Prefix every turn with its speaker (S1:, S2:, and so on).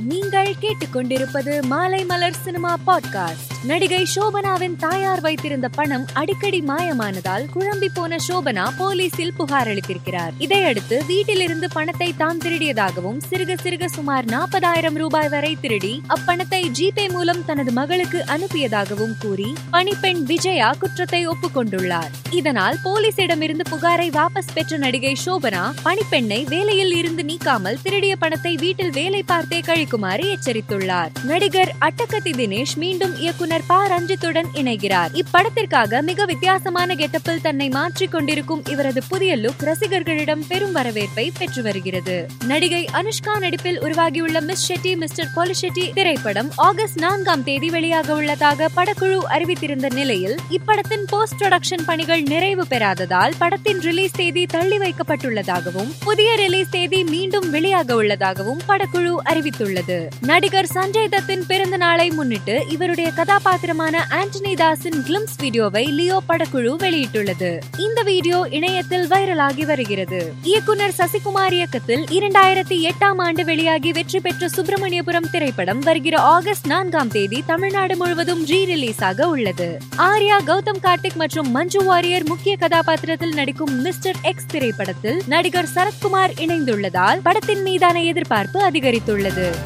S1: நீங்கள் கேட்டுக்கொண்டிருப்பது மாலை மலர் சினிமா பாட்காஸ்ட். நடிகை சோபனாவின் தாயார் வைத்திருந்த பணம் அடிக்கடி மாயமானதால் குழம்பி போன சோபனா போலீசில் புகார் அளித்திருக்கிறார். இதையடுத்து வீட்டிலிருந்து பணத்தை தான் திருடியதாகவும் சிறுக சிறுக சுமார் நாற்பதாயிரம் ரூபாய் வரை திருடி அப்பணத்தை ஜிபே மூலம் தனது மகளுக்கு அனுப்பியதாகவும் கூறி பணிப்பெண் விஜயா குற்றத்தை ஒப்புக்கொண்டுள்ளார். இதனால் போலீசிடமிருந்து புகாரை வாபஸ் பெற்ற நடிகை சோபனா பணிப்பெண்ணை வேலையில் இருந்து நீக்காமல் திருடிய பணத்தை வீட்டில் வேலை பார்த்தே கழிக்குமாறு எச்சரித்துள்ளார். நடிகர் அட்டகத்தி தினேஷ் மீண்டும் இயக்குனர் ப. ரஞ்சித்துடன் இணைகிறார். இப்படத்திற்காக மிக வித்தியாசமான கெட்டப்பில் தன்னை மாற்றிக் கொண்டிருக்கும் இவரது புதிய லுக் ரசிகர்களிடம் பெரும் வரவேற்பை பெற்று வருகிறது. நடிகை அனுஷ்கா நடிப்பில் உருவாகியுள்ள மிஸ் ஷெட்டி மிஸ்டர் பொலிஷெட்டி திரைப்படம் ஆகஸ்ட் நான்காம் தேதி வெளியாக உள்ளதாக படக்குழு அறிவித்திருந்த நிலையில் இப்படத்தின் போஸ்ட் ப்ரொடக்ஷன் பணிகள் நிறைவு பெறாததால் படத்தின் ரிலீஸ் தேதி தள்ளி வைக்கப்பட்டுள்ளதாகவும் புதிய ரிலீஸ் தேதி மீண்டும் வெளியாக உள்ளதாகவும் படக்குழு அறிவித்துள்ளது. நடிகர் சஞ்சய் தத்தின் பிறந்த நாளை முன்னிட்டு இவருடைய கதாபாத்திரமான ஆண்டனி தாஸின் கிளிம்ஸ் வீடியோவை லியோ படக்குழு வெளியிட்டுள்ளது. இந்த வீடியோ இணையத்தில் வைரலாகி வருகிறது. இயக்குனர் சசிகுமார் இயக்கத்தில் இரண்டாயிரத்தி எட்டாம் ஆண்டு வெளியாகி வெற்றி பெற்ற சுப்பிரமணியபுரம் திரைப்படம் வருகிற ஆகஸ்ட் நான்காம் தேதி தமிழ்நாடு முழுவதும் ரீ ரிலீஸ் ஆக உள்ளது. ஆர்யா கௌதம் கார்த்திக் மற்றும் மஞ்சு வாரியர் முக்கிய கதாபாத்திரத்தில் நடிக்கும் மிஸ்டர் எக்ஸ் திரைப்படத்தில் நடிகர் சரத்குமார் இணைந்துள்ளதால் படத்தின் மீதான எதிர்பார்ப்பு அதிகரித்துள்ளது.